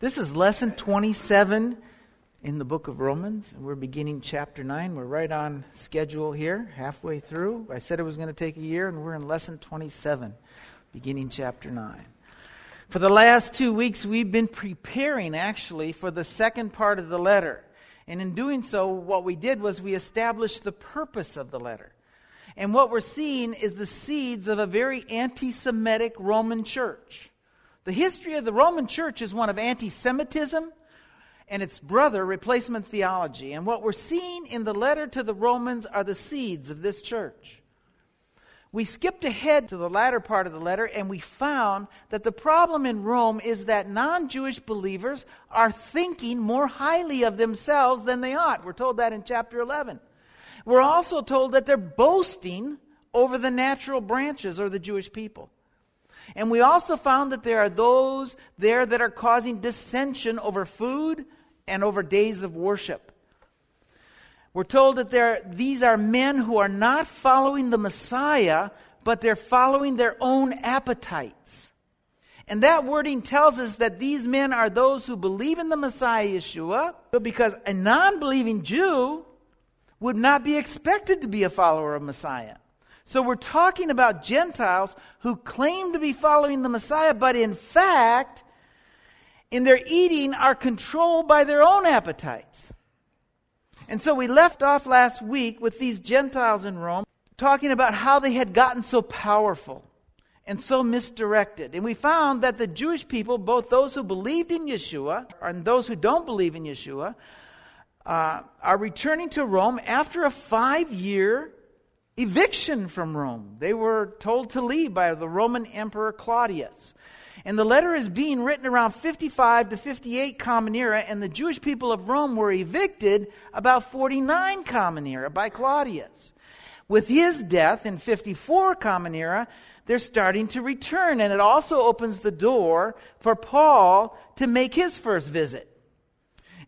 This is lesson 27 in the book of Romans, and we're beginning chapter 9. We're right on schedule here, halfway through. I said it was going to take a year, and we're in lesson 27, beginning chapter 9. For the last two weeks, we've been preparing actually for the second part of the letter. And in doing so, what we did was we established the purpose of the letter. And what we're seeing is the seeds of a very anti Semitic Roman church. The history of the Roman church is one of anti Semitism and its brother, replacement theology. And what we're seeing in the letter to the Romans are the seeds of this church. We skipped ahead to the latter part of the letter and we found that the problem in Rome is that non Jewish believers are thinking more highly of themselves than they ought. We're told that in chapter 11. We're also told that they're boasting over the natural branches or the Jewish people. And we also found that there are those there that are causing dissension over food and over days of worship. We're told that there, these are men who are not following the Messiah, but they're following their own appetites. And that wording tells us that these men are those who believe in the Messiah Yeshua, but because a non believing Jew would not be expected to be a follower of Messiah. So we're talking about Gentiles who claim to be following the Messiah, but in fact, in their eating, are controlled by their own appetites. And so we left off last week with these Gentiles in Rome talking about how they had gotten so powerful and so misdirected. And we found that the Jewish people, both those who believed in Yeshua and those who don't believe in Yeshua, uh, are returning to Rome after a five year eviction from Rome. They were told to leave by the Roman Emperor Claudius. And the letter is being written around 55 to 58 Common Era, and the Jewish people of Rome were evicted about 49 Common Era by Claudius. With his death in 54 Common Era, they're starting to return, and it also opens the door for Paul to make his first visit.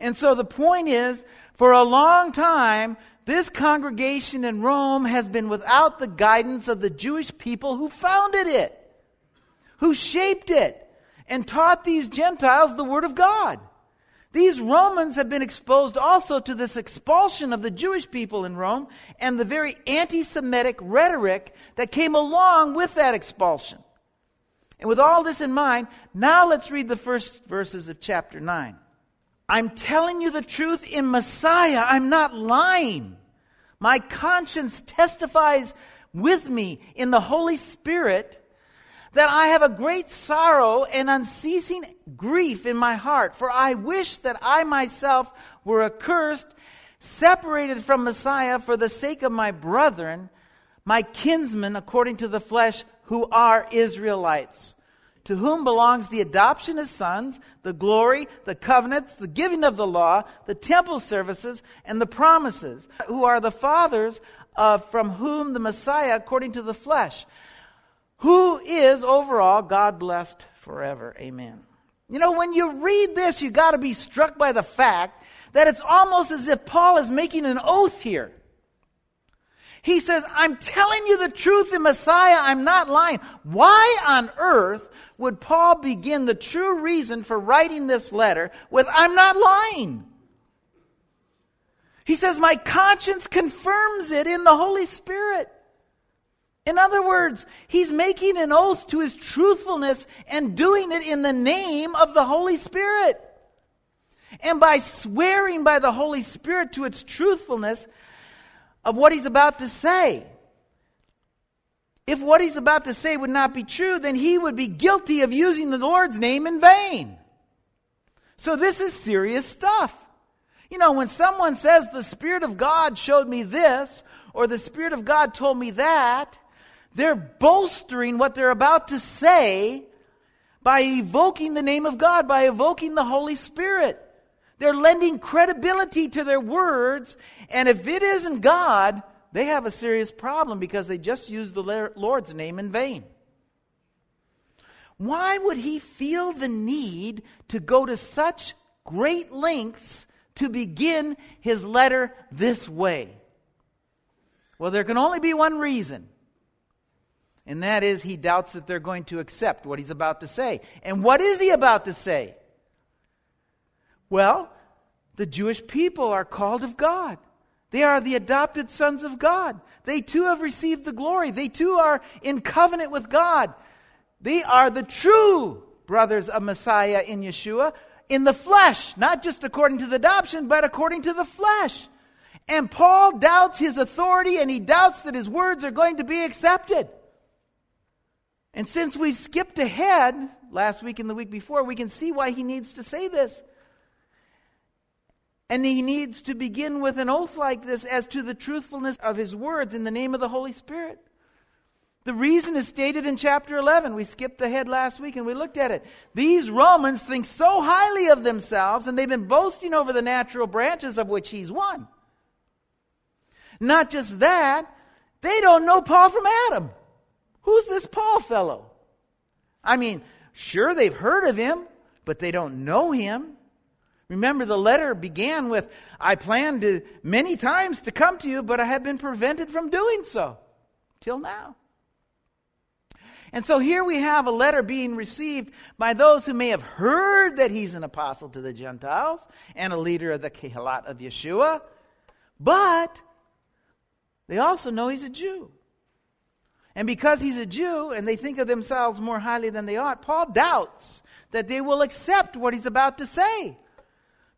And so the point is, for a long time, this congregation in Rome has been without the guidance of the Jewish people who founded it, who shaped it, and taught these Gentiles the Word of God. These Romans have been exposed also to this expulsion of the Jewish people in Rome and the very anti Semitic rhetoric that came along with that expulsion. And with all this in mind, now let's read the first verses of chapter 9. I'm telling you the truth in Messiah. I'm not lying. My conscience testifies with me in the Holy Spirit that I have a great sorrow and unceasing grief in my heart, for I wish that I myself were accursed, separated from Messiah for the sake of my brethren, my kinsmen according to the flesh, who are Israelites to whom belongs the adoption as sons, the glory, the covenants, the giving of the law, the temple services, and the promises, who are the fathers of from whom the Messiah, according to the flesh, who is overall God blessed forever. Amen. You know, when you read this, you got to be struck by the fact that it's almost as if Paul is making an oath here. He says, I'm telling you the truth in Messiah. I'm not lying. Why on earth would Paul begin the true reason for writing this letter with, I'm not lying? He says, My conscience confirms it in the Holy Spirit. In other words, he's making an oath to his truthfulness and doing it in the name of the Holy Spirit. And by swearing by the Holy Spirit to its truthfulness of what he's about to say. If what he's about to say would not be true, then he would be guilty of using the Lord's name in vain. So this is serious stuff. You know, when someone says the Spirit of God showed me this, or the Spirit of God told me that, they're bolstering what they're about to say by evoking the name of God, by evoking the Holy Spirit. They're lending credibility to their words, and if it isn't God, they have a serious problem because they just used the Lord's name in vain. Why would he feel the need to go to such great lengths to begin his letter this way? Well, there can only be one reason. And that is he doubts that they're going to accept what he's about to say. And what is he about to say? Well, the Jewish people are called of God. They are the adopted sons of God. They too have received the glory. They too are in covenant with God. They are the true brothers of Messiah in Yeshua in the flesh, not just according to the adoption, but according to the flesh. And Paul doubts his authority and he doubts that his words are going to be accepted. And since we've skipped ahead last week and the week before, we can see why he needs to say this. And he needs to begin with an oath like this as to the truthfulness of his words in the name of the Holy Spirit. The reason is stated in chapter 11. We skipped ahead last week and we looked at it. These Romans think so highly of themselves and they've been boasting over the natural branches of which he's one. Not just that, they don't know Paul from Adam. Who's this Paul fellow? I mean, sure, they've heard of him, but they don't know him. Remember, the letter began with, I planned to, many times to come to you, but I have been prevented from doing so till now. And so here we have a letter being received by those who may have heard that he's an apostle to the Gentiles and a leader of the Kehilat of Yeshua, but they also know he's a Jew. And because he's a Jew and they think of themselves more highly than they ought, Paul doubts that they will accept what he's about to say.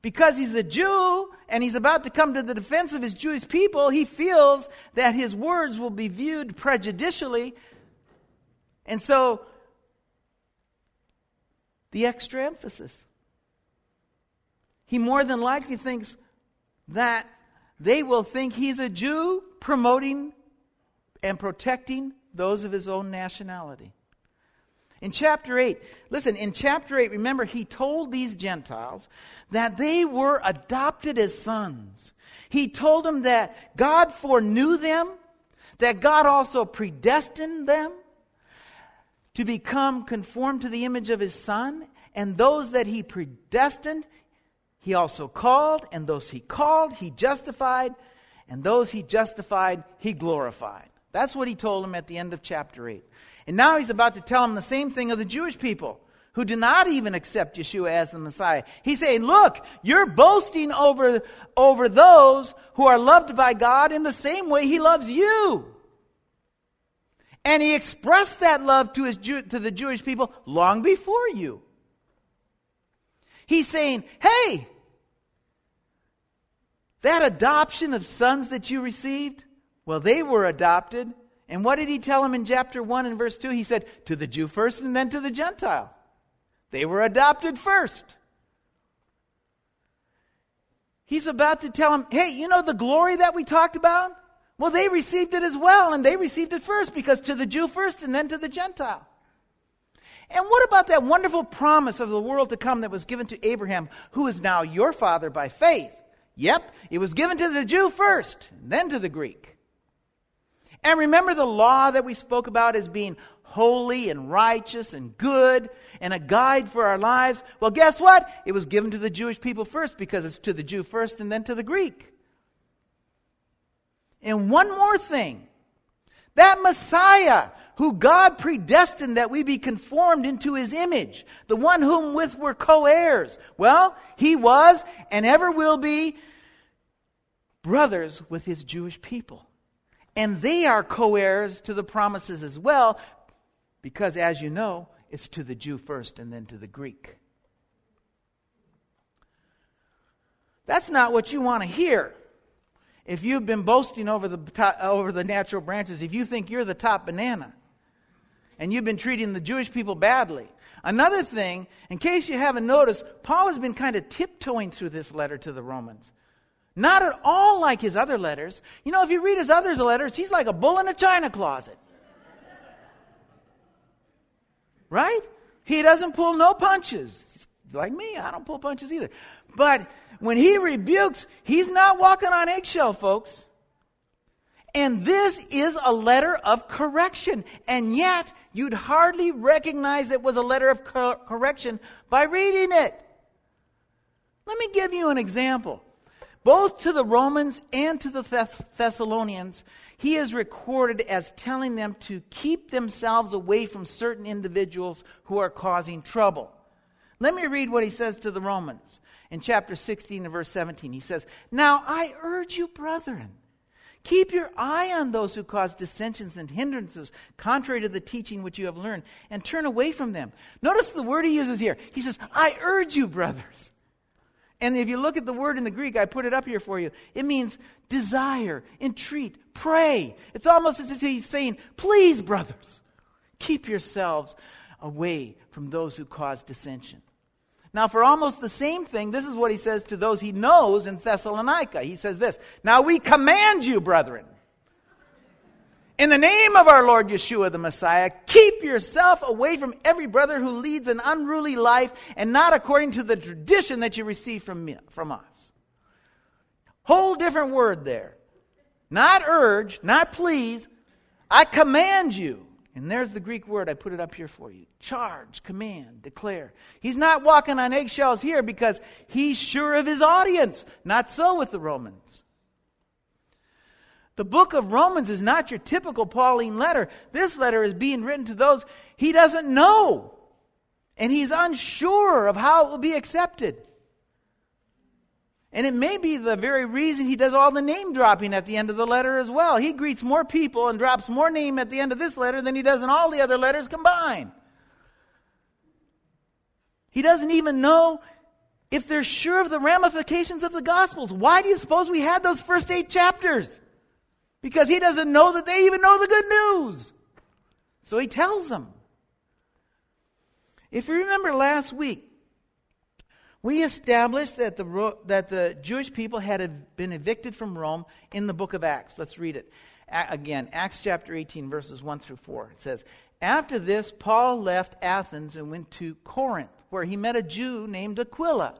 Because he's a Jew and he's about to come to the defense of his Jewish people, he feels that his words will be viewed prejudicially. And so, the extra emphasis. He more than likely thinks that they will think he's a Jew promoting and protecting those of his own nationality. In chapter 8, listen, in chapter 8, remember, he told these Gentiles that they were adopted as sons. He told them that God foreknew them, that God also predestined them to become conformed to the image of his Son, and those that he predestined, he also called, and those he called, he justified, and those he justified, he glorified. That's what he told them at the end of chapter 8. And now he's about to tell them the same thing of the Jewish people who do not even accept Yeshua as the Messiah. He's saying, look, you're boasting over, over those who are loved by God in the same way he loves you. And he expressed that love to, his Jew, to the Jewish people long before you. He's saying, hey, that adoption of sons that you received, well, they were adopted. And what did he tell him in chapter 1 and verse 2? He said, To the Jew first and then to the Gentile. They were adopted first. He's about to tell him, hey, you know the glory that we talked about? Well, they received it as well, and they received it first because to the Jew first and then to the Gentile. And what about that wonderful promise of the world to come that was given to Abraham, who is now your father by faith? Yep, it was given to the Jew first, then to the Greek. And remember the law that we spoke about as being holy and righteous and good and a guide for our lives? Well, guess what? It was given to the Jewish people first because it's to the Jew first and then to the Greek. And one more thing that Messiah who God predestined that we be conformed into his image, the one whom with we're co heirs. Well, he was and ever will be brothers with his Jewish people. And they are co heirs to the promises as well, because as you know, it's to the Jew first and then to the Greek. That's not what you want to hear. If you've been boasting over the, top, over the natural branches, if you think you're the top banana, and you've been treating the Jewish people badly. Another thing, in case you haven't noticed, Paul has been kind of tiptoeing through this letter to the Romans. Not at all like his other letters. You know, if you read his other letters, he's like a bull in a china closet. Right? He doesn't pull no punches. He's like me, I don't pull punches either. But when he rebukes, he's not walking on eggshell, folks. And this is a letter of correction. And yet, you'd hardly recognize it was a letter of cor- correction by reading it. Let me give you an example both to the Romans and to the Thess- Thessalonians, he is recorded as telling them to keep themselves away from certain individuals who are causing trouble. Let me read what he says to the Romans in chapter 16 and verse 17. He says, Now I urge you, brethren, keep your eye on those who cause dissensions and hindrances contrary to the teaching which you have learned, and turn away from them. Notice the word he uses here. He says, I urge you, brothers. And if you look at the word in the Greek, I put it up here for you. It means desire, entreat, pray. It's almost as if he's saying, Please, brothers, keep yourselves away from those who cause dissension. Now, for almost the same thing, this is what he says to those he knows in Thessalonica. He says this Now we command you, brethren, in the name of our Lord Yeshua the Messiah, keep yourself away from every brother who leads an unruly life and not according to the tradition that you received from, me, from us. Whole different word there. Not urge, not please. I command you. And there's the Greek word, I put it up here for you. Charge, command, declare. He's not walking on eggshells here because he's sure of his audience. Not so with the Romans. The book of Romans is not your typical Pauline letter. This letter is being written to those he doesn't know. And he's unsure of how it will be accepted. And it may be the very reason he does all the name dropping at the end of the letter as well. He greets more people and drops more name at the end of this letter than he does in all the other letters combined. He doesn't even know if they're sure of the ramifications of the Gospels. Why do you suppose we had those first eight chapters? Because he doesn't know that they even know the good news. So he tells them. If you remember last week, we established that the, that the Jewish people had been evicted from Rome in the book of Acts. Let's read it. Again, Acts chapter 18, verses 1 through 4. It says, After this, Paul left Athens and went to Corinth, where he met a Jew named Aquila,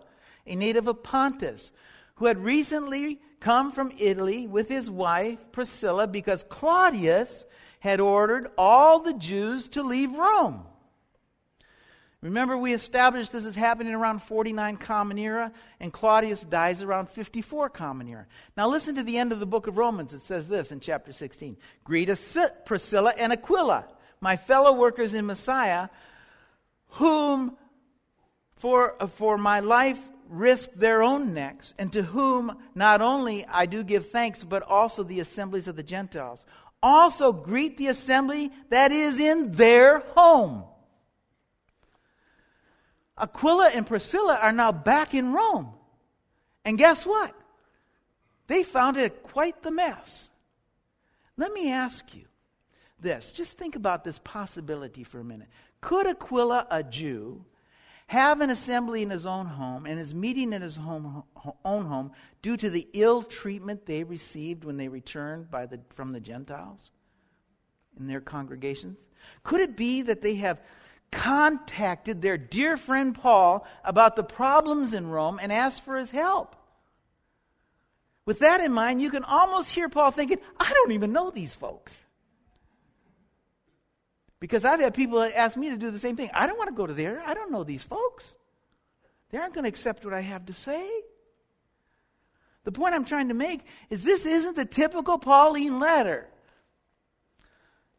a native of Pontus, who had recently come from Italy with his wife Priscilla because Claudius had ordered all the Jews to leave Rome. Remember, we established this is happening around 49 Common Era, and Claudius dies around 54 Common Era. Now, listen to the end of the book of Romans. It says this in chapter 16 Greet Priscilla and Aquila, my fellow workers in Messiah, whom for, for my life risked their own necks, and to whom not only I do give thanks, but also the assemblies of the Gentiles. Also, greet the assembly that is in their home. Aquila and Priscilla are now back in Rome. And guess what? They found it quite the mess. Let me ask you this. Just think about this possibility for a minute. Could Aquila, a Jew, have an assembly in his own home and his meeting in his home, own home due to the ill treatment they received when they returned by the, from the Gentiles in their congregations? Could it be that they have contacted their dear friend Paul about the problems in Rome and asked for his help. With that in mind, you can almost hear Paul thinking, I don't even know these folks. Because I've had people ask me to do the same thing. I don't want to go to there. I don't know these folks. They aren't going to accept what I have to say. The point I'm trying to make is this isn't the typical Pauline letter.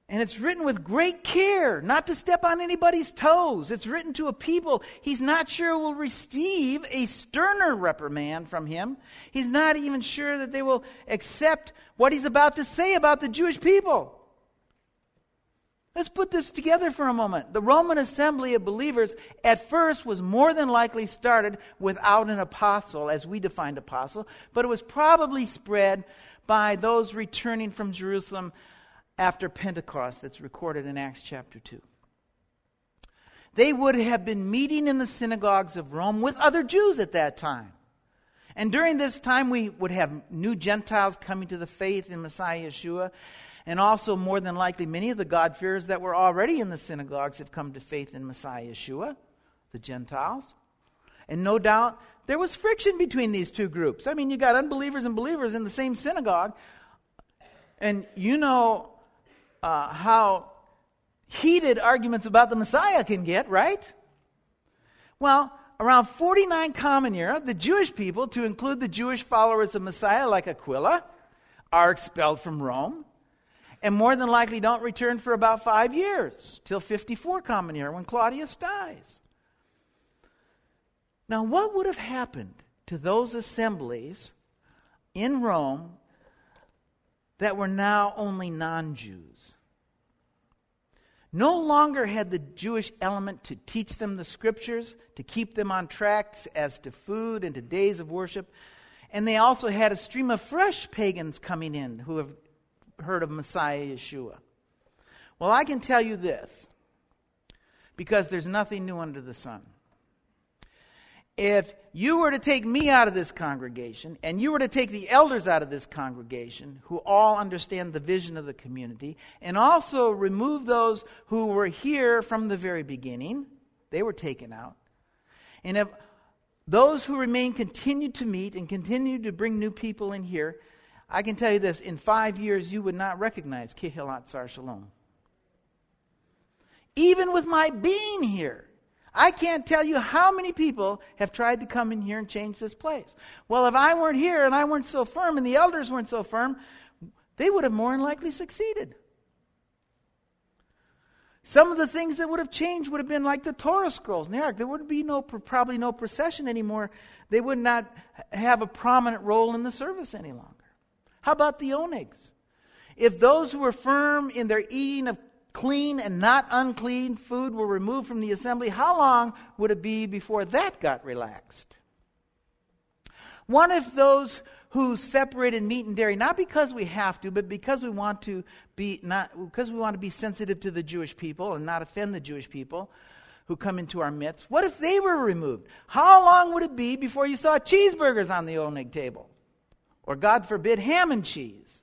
And it's written with great care, not to step on anybody's toes. It's written to a people he's not sure will receive a sterner reprimand from him. He's not even sure that they will accept what he's about to say about the Jewish people. Let's put this together for a moment. The Roman assembly of believers at first was more than likely started without an apostle, as we defined apostle, but it was probably spread by those returning from Jerusalem after Pentecost that's recorded in Acts chapter 2. They would have been meeting in the synagogues of Rome with other Jews at that time. And during this time, we would have new Gentiles coming to the faith in Messiah Yeshua. And also, more than likely, many of the God-fearers that were already in the synagogues have come to faith in Messiah Yeshua, the Gentiles. And no doubt, there was friction between these two groups. I mean, you got unbelievers and believers in the same synagogue. And you know uh, how heated arguments about the Messiah can get, right? Well, around 49 Common Era, the Jewish people, to include the Jewish followers of Messiah like Aquila, are expelled from Rome and more than likely don't return for about five years, till 54 Common Era when Claudius dies. Now, what would have happened to those assemblies in Rome that were now only non Jews? No longer had the Jewish element to teach them the scriptures, to keep them on track as to food and to days of worship. And they also had a stream of fresh pagans coming in who have heard of Messiah Yeshua. Well, I can tell you this because there's nothing new under the sun. If you were to take me out of this congregation and you were to take the elders out of this congregation who all understand the vision of the community and also remove those who were here from the very beginning, they were taken out. And if those who remain continue to meet and continue to bring new people in here, I can tell you this in five years, you would not recognize Kehilat Sar Shalom. Even with my being here, I can't tell you how many people have tried to come in here and change this place. Well, if I weren't here and I weren't so firm and the elders weren't so firm, they would have more than likely succeeded. Some of the things that would have changed would have been like the Torah scrolls the ark. There would be no probably no procession anymore. They would not have a prominent role in the service any longer. How about the onegs? If those who were firm in their eating of clean and not unclean food were removed from the assembly, how long would it be before that got relaxed? What if those who separated meat and dairy, not because we have to, but because we want to be not because we want to be sensitive to the Jewish people and not offend the Jewish people who come into our midst, what if they were removed? How long would it be before you saw cheeseburgers on the Oneg table? Or God forbid, ham and cheese?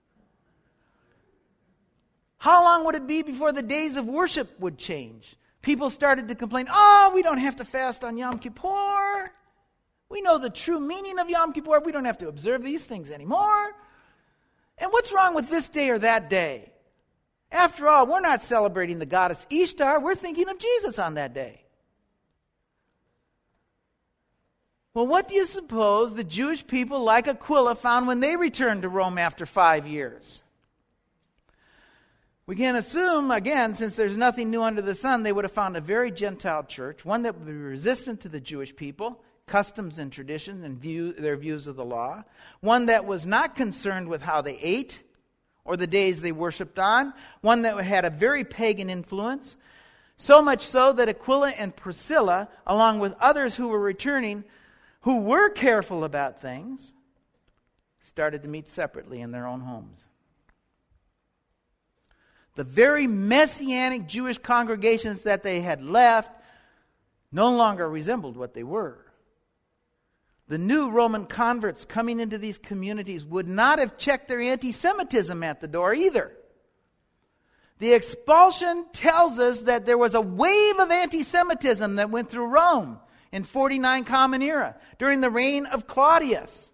How long would it be before the days of worship would change? People started to complain, oh, we don't have to fast on Yom Kippur. We know the true meaning of Yom Kippur. We don't have to observe these things anymore. And what's wrong with this day or that day? After all, we're not celebrating the goddess Ishtar, we're thinking of Jesus on that day. Well, what do you suppose the Jewish people like Aquila found when they returned to Rome after five years? We can assume, again, since there's nothing new under the sun, they would have found a very Gentile church, one that would be resistant to the Jewish people, customs and traditions, and view, their views of the law, one that was not concerned with how they ate or the days they worshiped on, one that had a very pagan influence, so much so that Aquila and Priscilla, along with others who were returning, who were careful about things, started to meet separately in their own homes. The very messianic Jewish congregations that they had left no longer resembled what they were. The new Roman converts coming into these communities would not have checked their anti Semitism at the door either. The expulsion tells us that there was a wave of anti Semitism that went through Rome in 49 Common Era during the reign of Claudius.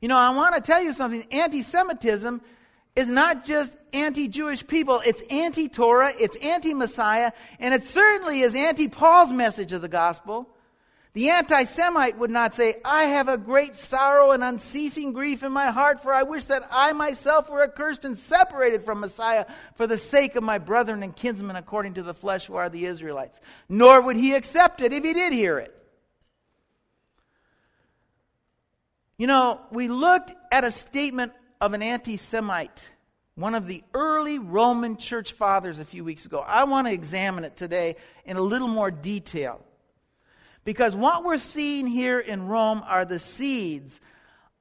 You know, I want to tell you something. Anti Semitism is not just anti Jewish people, it's anti Torah, it's anti Messiah, and it certainly is anti Paul's message of the gospel. The anti Semite would not say, I have a great sorrow and unceasing grief in my heart, for I wish that I myself were accursed and separated from Messiah for the sake of my brethren and kinsmen according to the flesh who are the Israelites. Nor would he accept it if he did hear it. You know, we looked at a statement of an anti Semite, one of the early Roman church fathers a few weeks ago. I want to examine it today in a little more detail. Because what we're seeing here in Rome are the seeds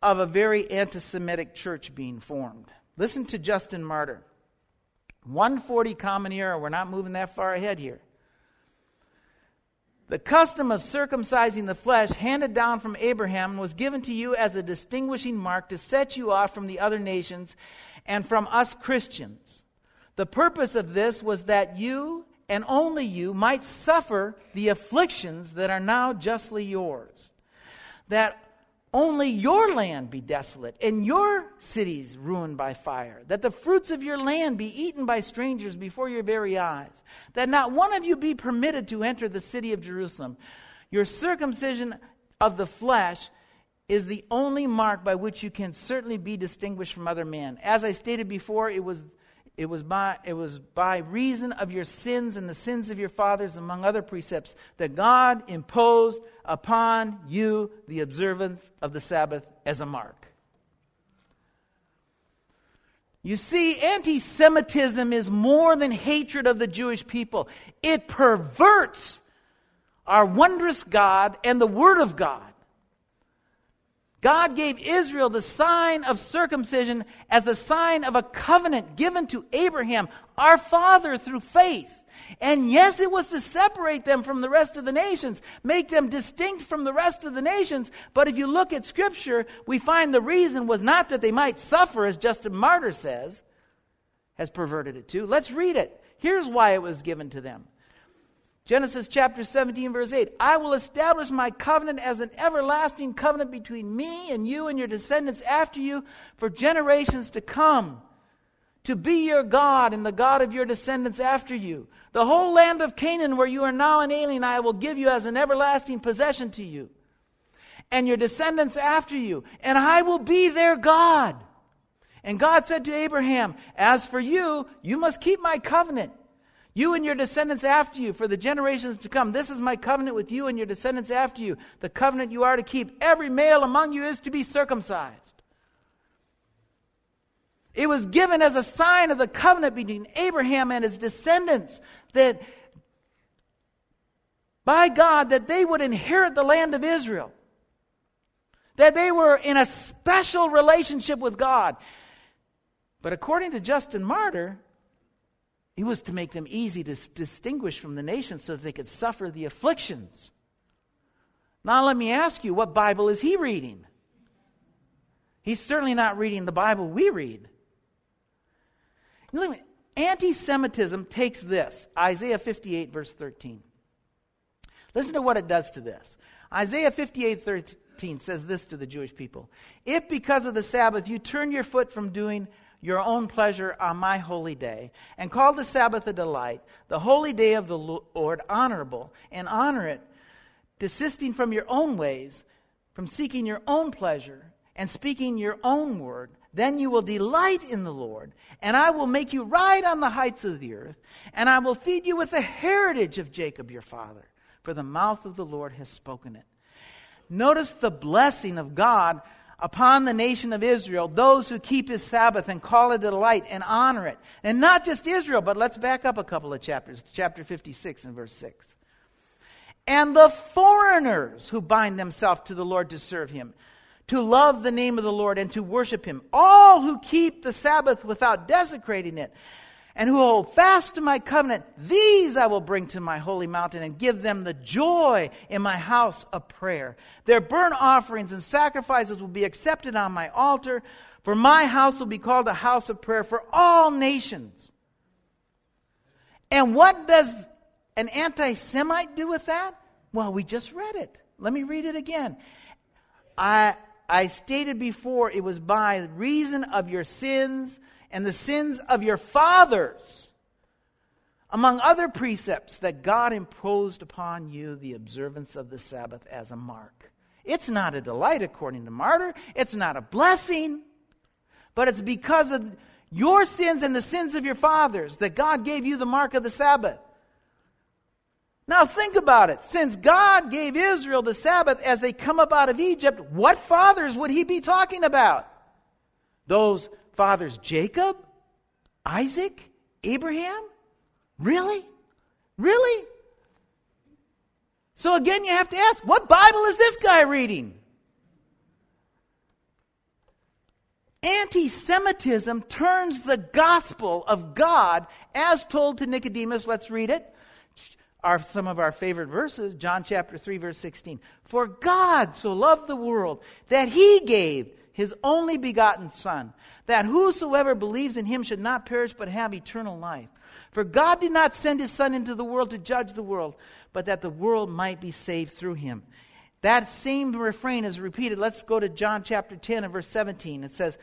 of a very anti Semitic church being formed. Listen to Justin Martyr. 140 Common Era, we're not moving that far ahead here. The custom of circumcising the flesh handed down from Abraham was given to you as a distinguishing mark to set you off from the other nations and from us Christians. The purpose of this was that you and only you might suffer the afflictions that are now justly yours. That only your land be desolate and your cities ruined by fire, that the fruits of your land be eaten by strangers before your very eyes, that not one of you be permitted to enter the city of Jerusalem. Your circumcision of the flesh is the only mark by which you can certainly be distinguished from other men. As I stated before, it was it was, by, it was by reason of your sins and the sins of your fathers, among other precepts, that God imposed upon you the observance of the Sabbath as a mark. You see, anti Semitism is more than hatred of the Jewish people, it perverts our wondrous God and the Word of God. God gave Israel the sign of circumcision as the sign of a covenant given to Abraham, our father, through faith. And yes, it was to separate them from the rest of the nations, make them distinct from the rest of the nations. But if you look at Scripture, we find the reason was not that they might suffer, as Justin Martyr says, has perverted it to. Let's read it. Here's why it was given to them. Genesis chapter 17, verse 8 I will establish my covenant as an everlasting covenant between me and you and your descendants after you for generations to come. To be your God and the God of your descendants after you. The whole land of Canaan, where you are now an alien, I will give you as an everlasting possession to you and your descendants after you, and I will be their God. And God said to Abraham, As for you, you must keep my covenant you and your descendants after you for the generations to come. This is my covenant with you and your descendants after you. The covenant you are to keep. Every male among you is to be circumcised. It was given as a sign of the covenant between Abraham and his descendants that by God that they would inherit the land of Israel. That they were in a special relationship with God. But according to Justin Martyr, it was to make them easy to distinguish from the nations so that they could suffer the afflictions. Now, let me ask you, what Bible is he reading? He's certainly not reading the Bible we read. Anti Semitism takes this Isaiah 58, verse 13. Listen to what it does to this. Isaiah 58, 13 says this to the Jewish people If because of the Sabbath you turn your foot from doing your own pleasure on my holy day, and call the Sabbath a delight, the holy day of the Lord honorable, and honor it, desisting from your own ways, from seeking your own pleasure, and speaking your own word, then you will delight in the Lord, and I will make you ride on the heights of the earth, and I will feed you with the heritage of Jacob your father, for the mouth of the Lord has spoken it. Notice the blessing of God upon the nation of Israel those who keep his Sabbath and call it a delight and honor it. And not just Israel, but let's back up a couple of chapters, chapter 56 and verse 6. And the foreigners who bind themselves to the Lord to serve him, to love the name of the Lord and to worship him, all who keep the Sabbath without desecrating it and who hold fast to my covenant, these I will bring to my holy mountain and give them the joy in my house of prayer. Their burnt offerings and sacrifices will be accepted on my altar, for my house will be called a house of prayer for all nations. And what does an anti Semite do with that? Well, we just read it. Let me read it again. I, I stated before it was by reason of your sins and the sins of your fathers, among other precepts that God imposed upon you the observance of the Sabbath as a mark. It's not a delight, according to Martyr. It's not a blessing, but it's because of your sins and the sins of your fathers that God gave you the mark of the Sabbath. Now think about it. Since God gave Israel the Sabbath as they come up out of Egypt, what fathers would he be talking about? Those fathers Jacob, Isaac, Abraham? Really? Really? So again, you have to ask what Bible is this guy reading? Anti Semitism turns the gospel of God as told to Nicodemus. Let's read it. Are some of our favorite verses, John chapter 3, verse 16. For God so loved the world that he gave his only begotten Son, that whosoever believes in him should not perish but have eternal life. For God did not send his Son into the world to judge the world, but that the world might be saved through him. That same refrain is repeated. Let's go to John chapter 10 and verse 17. It says,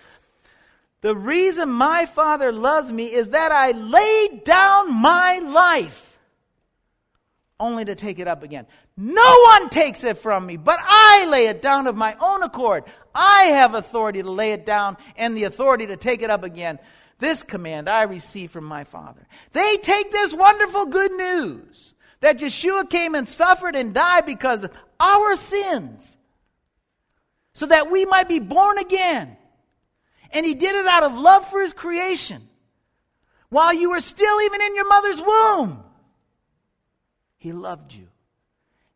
The reason my Father loves me is that I laid down my life only to take it up again. No one takes it from me, but I lay it down of my own accord. I have authority to lay it down and the authority to take it up again. This command I receive from my Father. They take this wonderful good news that Yeshua came and suffered and died because of our sins so that we might be born again. And he did it out of love for his creation while you were still even in your mother's womb. He loved you.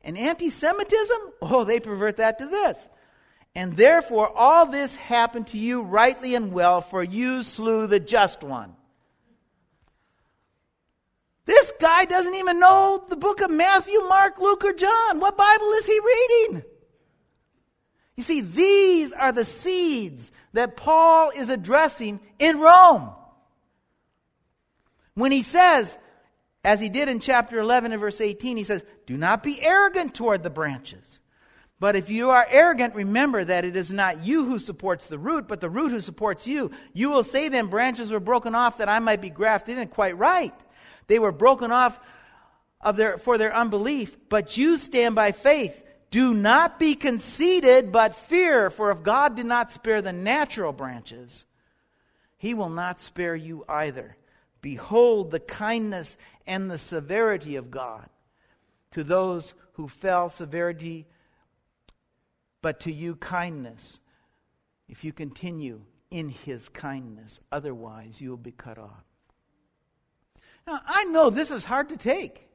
And anti Semitism? Oh, they pervert that to this. And therefore, all this happened to you rightly and well, for you slew the just one. This guy doesn't even know the book of Matthew, Mark, Luke, or John. What Bible is he reading? You see, these are the seeds that Paul is addressing in Rome. When he says, as he did in chapter 11 and verse 18, he says, Do not be arrogant toward the branches. But if you are arrogant, remember that it is not you who supports the root, but the root who supports you. You will say then, branches were broken off that I might be grafted in. Quite right. They were broken off of their, for their unbelief, but you stand by faith. Do not be conceited, but fear, for if God did not spare the natural branches, he will not spare you either. Behold the kindness and the severity of God. To those who fell, severity, but to you, kindness. If you continue in his kindness, otherwise you will be cut off. Now, I know this is hard to take.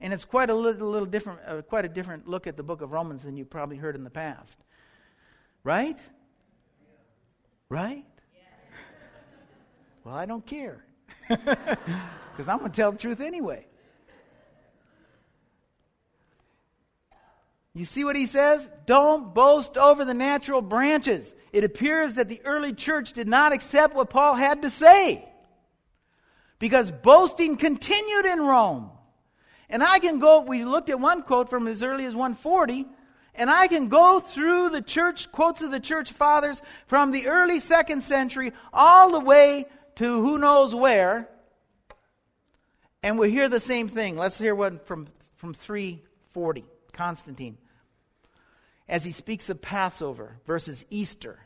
And it's quite a little, little different, uh, quite a different look at the book of Romans than you've probably heard in the past. Right? Right? well, I don't care. Because I'm going to tell the truth anyway. You see what he says? Don't boast over the natural branches. It appears that the early church did not accept what Paul had to say. Because boasting continued in Rome. And I can go, we looked at one quote from as early as 140, and I can go through the church, quotes of the church fathers from the early second century all the way to who knows where, and we'll hear the same thing. Let's hear one from, from 340, Constantine, as he speaks of Passover versus Easter.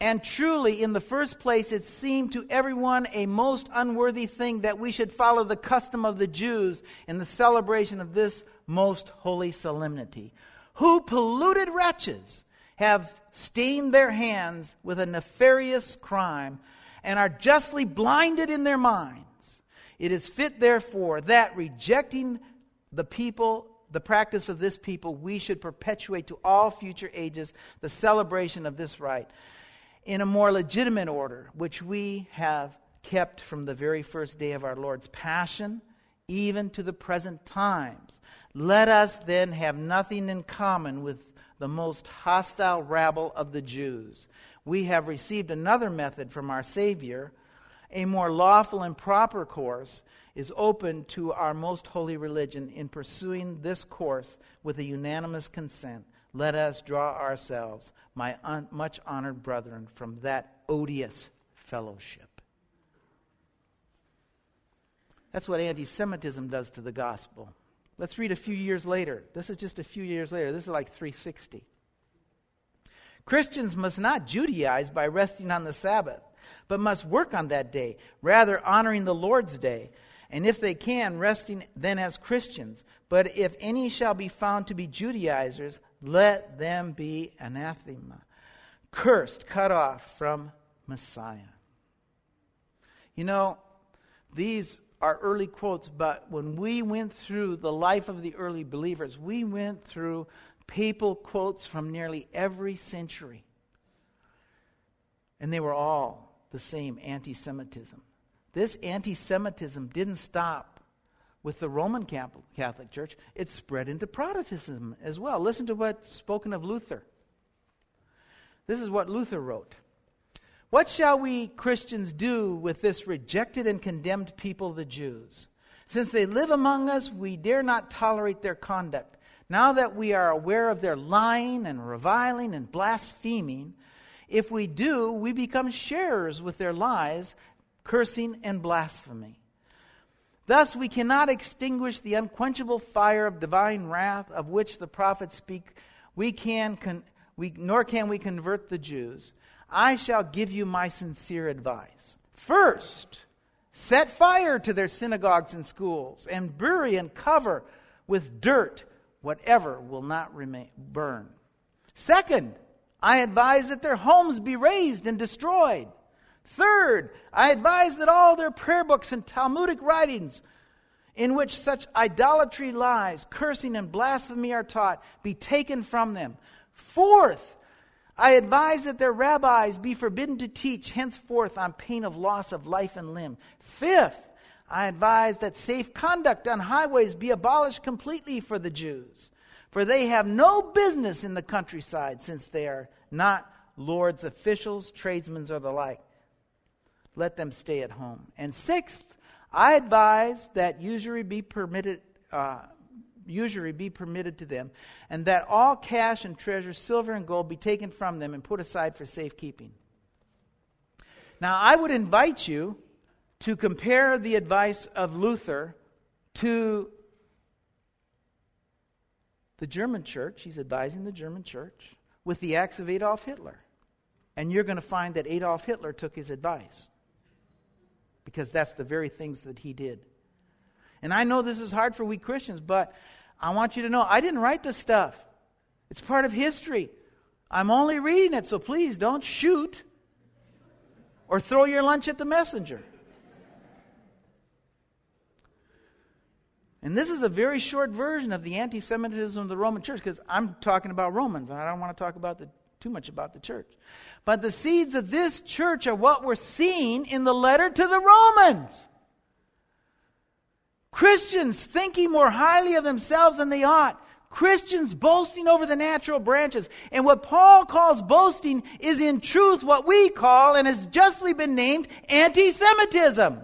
And truly, in the first place, it seemed to everyone a most unworthy thing that we should follow the custom of the Jews in the celebration of this most holy solemnity. Who polluted wretches have stained their hands with a nefarious crime and are justly blinded in their minds. It is fit, therefore, that rejecting the people, the practice of this people, we should perpetuate to all future ages the celebration of this rite in a more legitimate order, which we have kept from the very first day of our Lord's passion, even to the present times. Let us then have nothing in common with the most hostile rabble of the Jews. We have received another method from our Savior. A more lawful and proper course is open to our most holy religion. In pursuing this course with a unanimous consent, let us draw ourselves my un- much honored brethren, from that odious fellowship. That's what anti Semitism does to the gospel. Let's read a few years later. This is just a few years later. This is like 360. Christians must not Judaize by resting on the Sabbath, but must work on that day, rather honoring the Lord's day. And if they can, resting then as Christians. But if any shall be found to be Judaizers, let them be anathema, cursed, cut off from Messiah. You know, these are early quotes, but when we went through the life of the early believers, we went through papal quotes from nearly every century. And they were all the same anti Semitism. This anti Semitism didn't stop with the Roman Catholic Church, it spread into Protestantism as well. Listen to what's spoken of Luther. This is what Luther wrote. What shall we Christians do with this rejected and condemned people, the Jews? Since they live among us, we dare not tolerate their conduct. Now that we are aware of their lying and reviling and blaspheming, if we do, we become sharers with their lies, cursing and blasphemy. Thus, we cannot extinguish the unquenchable fire of divine wrath of which the prophets speak. We can, con- we, nor can we convert the Jews. I shall give you my sincere advice. First, set fire to their synagogues and schools, and bury and cover with dirt whatever will not remain, burn. Second, I advise that their homes be razed and destroyed. Third, I advise that all their prayer books and Talmudic writings in which such idolatry lies, cursing and blasphemy are taught, be taken from them. Fourth, I advise that their rabbis be forbidden to teach henceforth on pain of loss of life and limb. Fifth, I advise that safe conduct on highways be abolished completely for the Jews, for they have no business in the countryside, since they are not lords, officials, tradesmen, or the like. Let them stay at home. And sixth, I advise that usury be permitted. Uh, usury be permitted to them, and that all cash and treasure, silver and gold, be taken from them and put aside for safekeeping. Now, I would invite you to compare the advice of Luther to the German church. He's advising the German church with the acts of Adolf Hitler. And you're going to find that Adolf Hitler took his advice because that's the very things that he did. And I know this is hard for we Christians, but I want you to know I didn't write this stuff. It's part of history. I'm only reading it, so please don't shoot or throw your lunch at the messenger. And this is a very short version of the anti Semitism of the Roman church because I'm talking about Romans and I don't want to talk about the, too much about the church. But the seeds of this church are what we're seeing in the letter to the Romans. Christians thinking more highly of themselves than they ought. Christians boasting over the natural branches. And what Paul calls boasting is in truth what we call and has justly been named anti Semitism.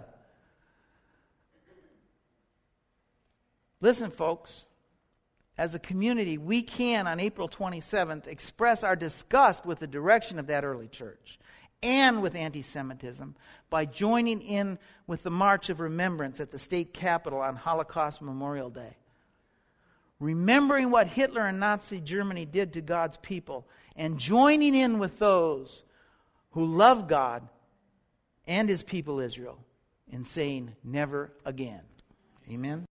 Listen, folks as a community, we can, on April 27th, express our disgust with the direction of that early church and with anti Semitism by joining in with the March of Remembrance at the state capitol on Holocaust Memorial Day. Remembering what Hitler and Nazi Germany did to God's people and joining in with those who love God and his people Israel in saying, Never again. Amen.